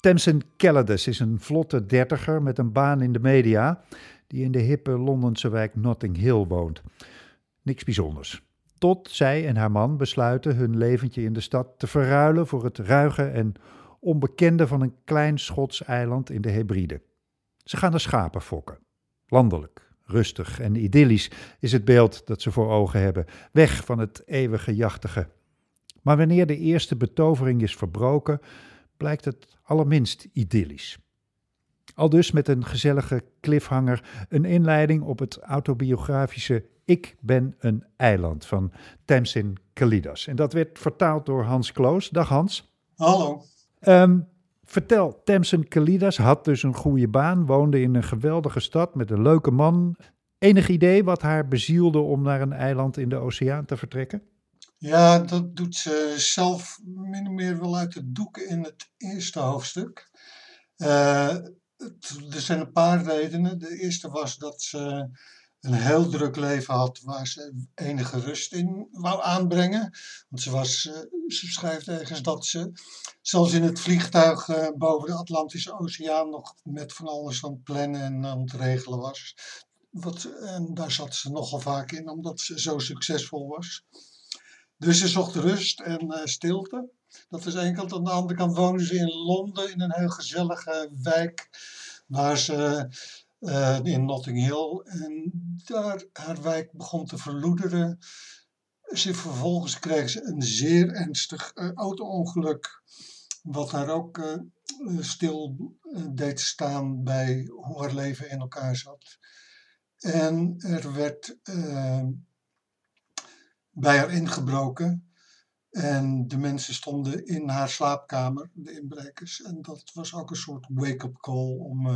Tamsin Calladus is een vlotte dertiger met een baan in de media die in de hippe Londense wijk Notting Hill woont. Niks bijzonders. Tot zij en haar man besluiten hun leventje in de stad te verruilen voor het ruige en onbekende van een klein Schots eiland in de Hebride. Ze gaan de schapen fokken. Landelijk, rustig en idyllisch is het beeld dat ze voor ogen hebben, weg van het eeuwige jachtige. Maar wanneer de eerste betovering is verbroken, blijkt het allerminst idyllisch. Al dus met een gezellige cliffhanger een inleiding op het autobiografische Ik ben een eiland van Tamsin Kalidas. En dat werd vertaald door Hans Kloos. Dag Hans. Hallo. Um, vertel, Tamsin Kalidas had dus een goede baan, woonde in een geweldige stad met een leuke man. Enig idee wat haar bezielde om naar een eiland in de oceaan te vertrekken? Ja, dat doet ze zelf min of meer wel uit het doek in het eerste hoofdstuk. Uh, er zijn een paar redenen. De eerste was dat ze een heel druk leven had waar ze enige rust in wou aanbrengen. Want ze, was, uh, ze schrijft ergens dat ze, zelfs in het vliegtuig uh, boven de Atlantische Oceaan, nog met van alles aan het plannen en aan het regelen was. Wat, en daar zat ze nogal vaak in, omdat ze zo succesvol was. Dus ze zocht rust en uh, stilte. Dat is één kant. Aan de andere kant wonen ze in Londen in een heel gezellige wijk. Waar ze uh, in Notting Hill. En daar haar wijk begon te verloederen. Ze, vervolgens kreeg ze een zeer ernstig uh, auto-ongeluk. Wat haar ook stil deed staan bij hoe haar leven in elkaar zat. En er werd bij haar ingebroken. En de mensen stonden in haar slaapkamer, de inbrekers. En dat was ook een soort wake-up call om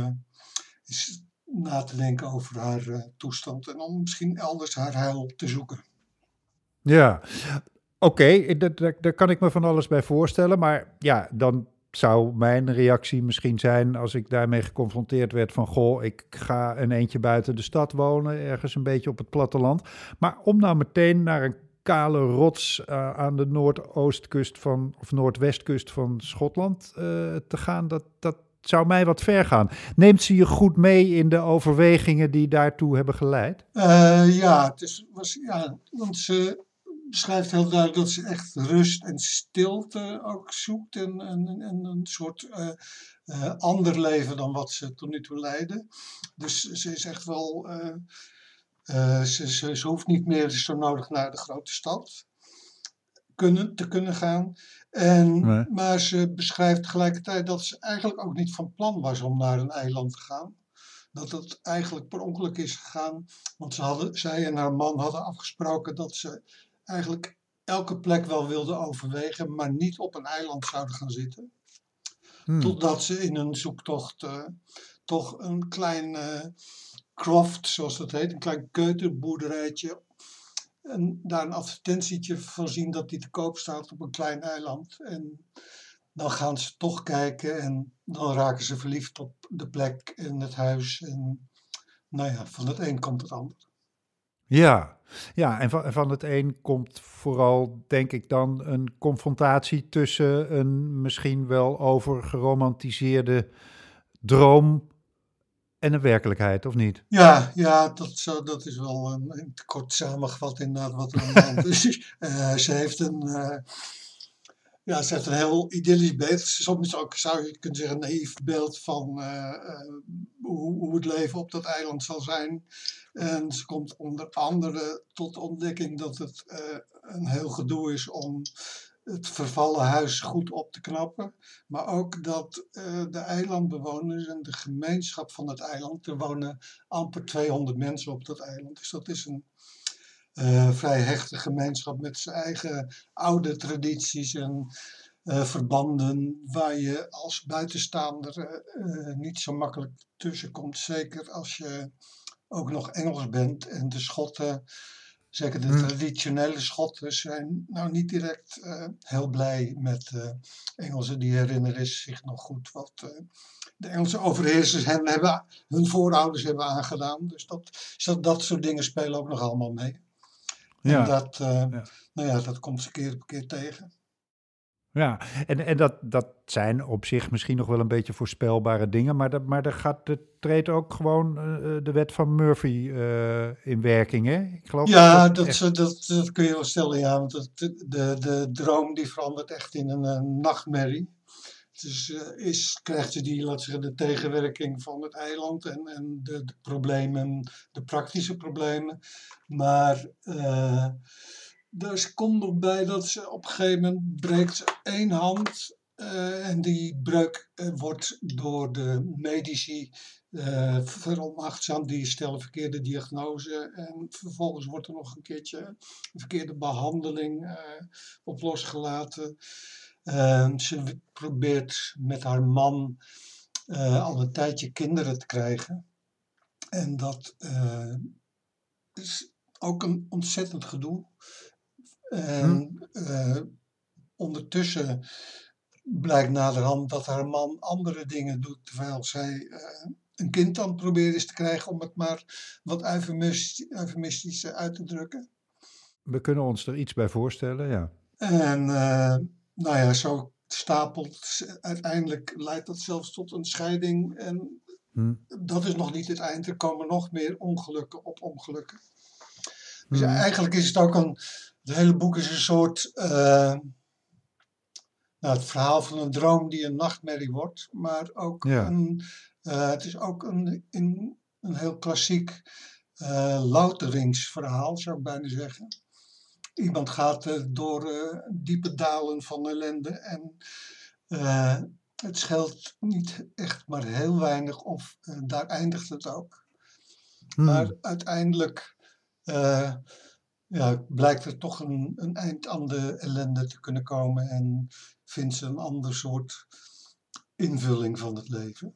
na te denken over haar uh, toestand. En om misschien elders haar heil te zoeken. Ja, oké, okay, daar kan ik me van alles bij voorstellen. Maar ja, dan zou mijn reactie misschien zijn als ik daarmee geconfronteerd werd van goh, ik ga een eentje buiten de stad wonen, ergens een beetje op het platteland. Maar om nou meteen naar een kale rots uh, aan de noordoostkust van, of noordwestkust van Schotland te gaan, dat, dat zou mij wat ver gaan. Neemt ze je goed mee in de overwegingen die daartoe hebben geleid? Uh, ja, het is, was, ja, want ze beschrijft heel duidelijk dat ze echt rust en stilte ook zoekt en, en, en een soort ander leven dan wat ze tot nu toe leidde. Dus ze is echt wel ze, ze, hoeft niet meer zo nodig naar de grote stad kunnen, te kunnen gaan. En, nee. Maar ze beschrijft tegelijkertijd dat ze eigenlijk ook niet van plan was om naar een eiland te gaan. Dat het eigenlijk per ongeluk is gegaan. Want ze hadden, zij en haar man hadden afgesproken dat ze eigenlijk elke plek wel wilden overwegen, maar niet op een eiland zouden gaan zitten. Hmm. Totdat ze in een zoektocht uh, toch een klein uh, croft, zoals dat heet, een klein keuterboerderijtje. En daar een advertentietje van zien dat die te koop staat op een klein eiland. En dan gaan ze toch kijken en dan raken ze verliefd op de plek en het huis. En nou ja, van het een komt het ander. Ja, ja en van, van het een komt vooral, denk ik dan, een confrontatie tussen een misschien wel overgeromantiseerde droom en de werkelijkheid, of niet? Ja, ja dat, zo, dat is wel een, een kort samengevat inderdaad wat er aan de hand is. Uh, ze heeft een... Uh, ja, ze heeft een heel idyllisch beeld. Soms ook, zou je kunnen zeggen, een naïef beeld van uh, hoe, hoe, het leven op dat eiland zal zijn. En ze komt onder andere tot de ontdekking dat het een heel gedoe is om het vervallen huis goed op te knappen. Maar ook dat uh, de eilandbewoners en de gemeenschap van het eiland, er wonen amper 200 mensen op dat eiland. Dus dat is een uh, vrij hechte gemeenschap met zijn eigen oude tradities en uh, verbanden, waar je als buitenstaander niet zo makkelijk tussen komt. Zeker als je ook nog Engels bent en de Schotten Zeker de hmm. traditionele Schotten zijn nou niet direct uh, heel blij met uh, Engelsen. Die herinneren zich nog goed wat uh, de Engelse overheersers hen hebben, hun voorouders hebben aangedaan. Dus dat, dat, dat soort dingen spelen ook nog allemaal mee. Ja. En dat, uh, Nou ja, dat komt ze keer op keer tegen. Ja, en, en dat, dat zijn op zich misschien nog wel een beetje voorspelbare dingen, maar, dat, maar er, gaat, er treedt ook gewoon uh, de wet van Murphy uh, in werking, hè? Ik geloof ja, dat, dat, dat, dat, kun je wel stellen, ja, want de, de, de droom die verandert echt in een, nachtmerrie. Dus is, krijgt ze die, laat zeggen, de tegenwerking van het eiland en, en de, de problemen, de praktische problemen. Maar er komt nog bij dat ze op een gegeven moment breekt één hand. Uh, en die breuk wordt door de medici uh, veronachtzaamd. Die stellen verkeerde diagnose. En vervolgens wordt er nog een keertje een verkeerde behandeling op losgelaten. Ehm, ze probeert met haar man al een tijdje kinderen te krijgen. En dat is ook een ontzettend gedoe. En uh, ondertussen blijkt naderhand dat haar man andere dingen doet terwijl zij een kind dan probeert is te krijgen, om het maar wat eufemistisch uit te drukken. We kunnen ons er iets bij voorstellen, ja. En nou ja, zo stapelt. Uiteindelijk leidt dat zelfs tot een scheiding. En hm. dat is nog niet het eind. Er komen nog meer ongelukken op ongelukken. Dus hm. eigenlijk is het ook een. Het hele boek is een soort. Uh, nou, het verhaal van een droom die een nachtmerrie wordt. Maar ook een. Uh, het is ook een, een, een heel klassiek uh, louteringsverhaal, zou ik bijna zeggen. Iemand gaat door diepe dalen van ellende en het scheelt niet echt maar heel weinig of daar eindigt het ook. Hmm. Maar uiteindelijk ja, blijkt er toch een, een eind aan de ellende te kunnen komen en vindt ze een ander soort invulling van het leven.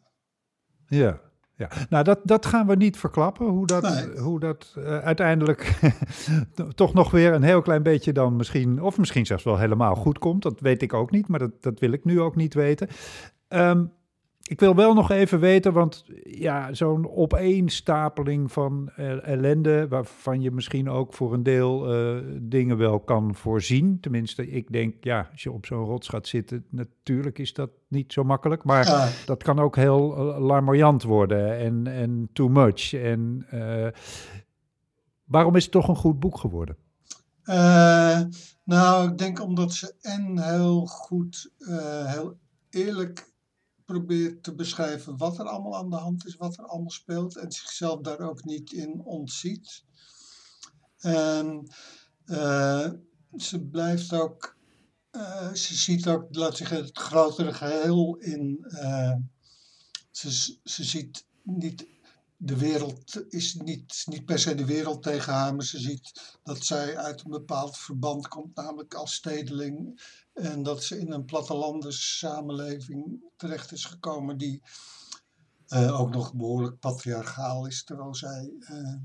Ja, ja, nou dat, dat gaan we niet verklappen, hoe dat, hoe dat uh, uiteindelijk toch nog weer een heel klein beetje dan misschien, of misschien zelfs wel helemaal goed komt. Dat weet ik ook niet, maar dat, dat wil ik nu ook niet weten. Um, ik wil wel nog even weten, want ja, zo'n opeenstapeling van ellende, waarvan je misschien ook voor een deel uh, dingen wel kan voorzien. Tenminste, ik denk, ja, als je op zo'n rots gaat zitten, natuurlijk is dat niet zo makkelijk. Maar dat kan ook heel uh, larmoyant worden en, en too much. En uh, waarom is het toch een goed boek geworden? nou, ik denk omdat ze en heel goed, heel eerlijk probeert te beschrijven wat er allemaal aan de hand is, wat er allemaal speelt en zichzelf daar ook niet in ontziet. En uh, ze blijft ook, uh, ze ziet ook, laat zeggen, het grotere geheel in. Uh, ze, ze ziet niet de wereld is niet, niet per se de wereld tegen haar, maar ze ziet dat zij uit een bepaald verband komt, namelijk als stedeling. En dat ze in een plattelandse samenleving terecht is gekomen die uh, ook nog behoorlijk patriarchaal is, terwijl zij uh,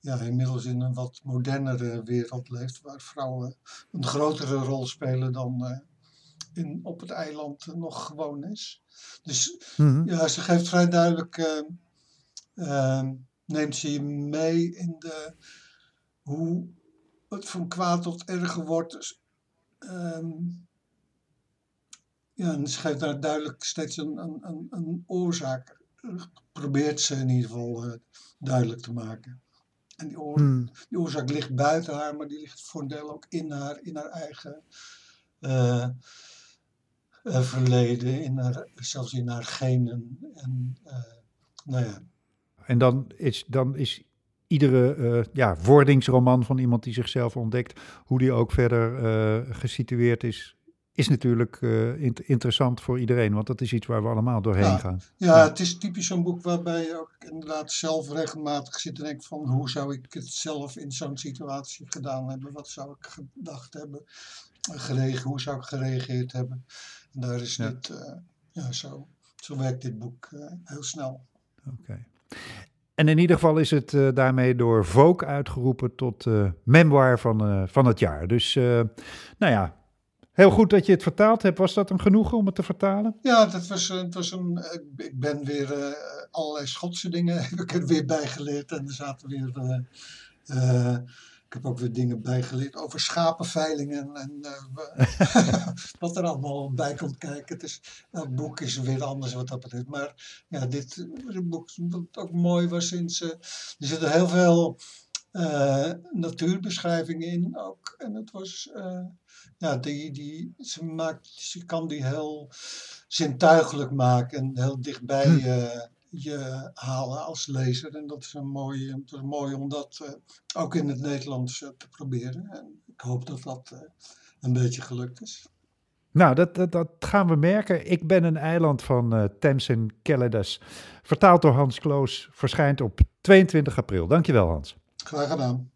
ja, inmiddels in een wat modernere wereld leeft, waar vrouwen een grotere rol spelen dan uh, in, op het eiland nog gewoon is. Dus mm-hmm. ja, ze geeft vrij duidelijk neemt ze je mee in de, hoe het van kwaad tot erger wordt. Dus, um, ja, en ze geeft daar duidelijk steeds een, een, een, een oorzaak. Probeert ze in ieder geval uh, duidelijk te maken. En die, oor, hmm. die, oorzaak ligt buiten haar, maar die ligt voor een deel ook in haar, in haar eigen uh, uh, verleden, in haar, zelfs in haar genen. En nou ja, en dan is, dan is iedere uh, ja, wordingsroman van iemand die zichzelf ontdekt, hoe die ook verder uh, gesitueerd is, is natuurlijk uh, interessant voor iedereen. Want dat is iets waar we allemaal doorheen gaan. Ja, het is typisch zo'n boek waarbij je ook inderdaad zelf regelmatig zit en denkt van hoe zou ik het zelf in zo'n situatie gedaan hebben? Wat zou ik gedacht hebben? Geregen, hoe zou ik gereageerd hebben? En daar is ja. dit, ja, zo, zo werkt dit boek heel snel. Oké. En in ieder geval is het uh, daarmee door Vogue uitgeroepen tot uh, memoir van, uh, van het jaar. Dus nou ja, heel goed dat je het vertaald hebt. Was dat een genoegen om het te vertalen? Ja, dat was, het was een, ik ben weer allerlei Schotse dingen heb ik er weer bij geleerd. En er zaten weer ik heb ook weer dingen bijgeleerd over schapenveilingen en uh, wat er allemaal bij komt kijken. Het is, elk boek is weer anders wat dat betreft. Maar ja, dit boek dat ook mooi was sinds. Uh, er zitten heel veel uh, natuurbeschrijvingen in ook. En het was. ja, die, die, ze, maakt, ze kan die heel zintuigelijk maken en heel dichtbij. Hm je halen als lezer. En dat is, een mooi, het is mooi om dat uh, ook in het Nederlands uh, te proberen. En ik hoop dat dat uh, een beetje gelukt is. Nou, dat, dat, dat, gaan we merken. Ik ben een eiland van uh, Thames en Calais. Vertaald door Hans Kloos. Verschijnt op 22 april. Dankjewel Hans. Graag gedaan.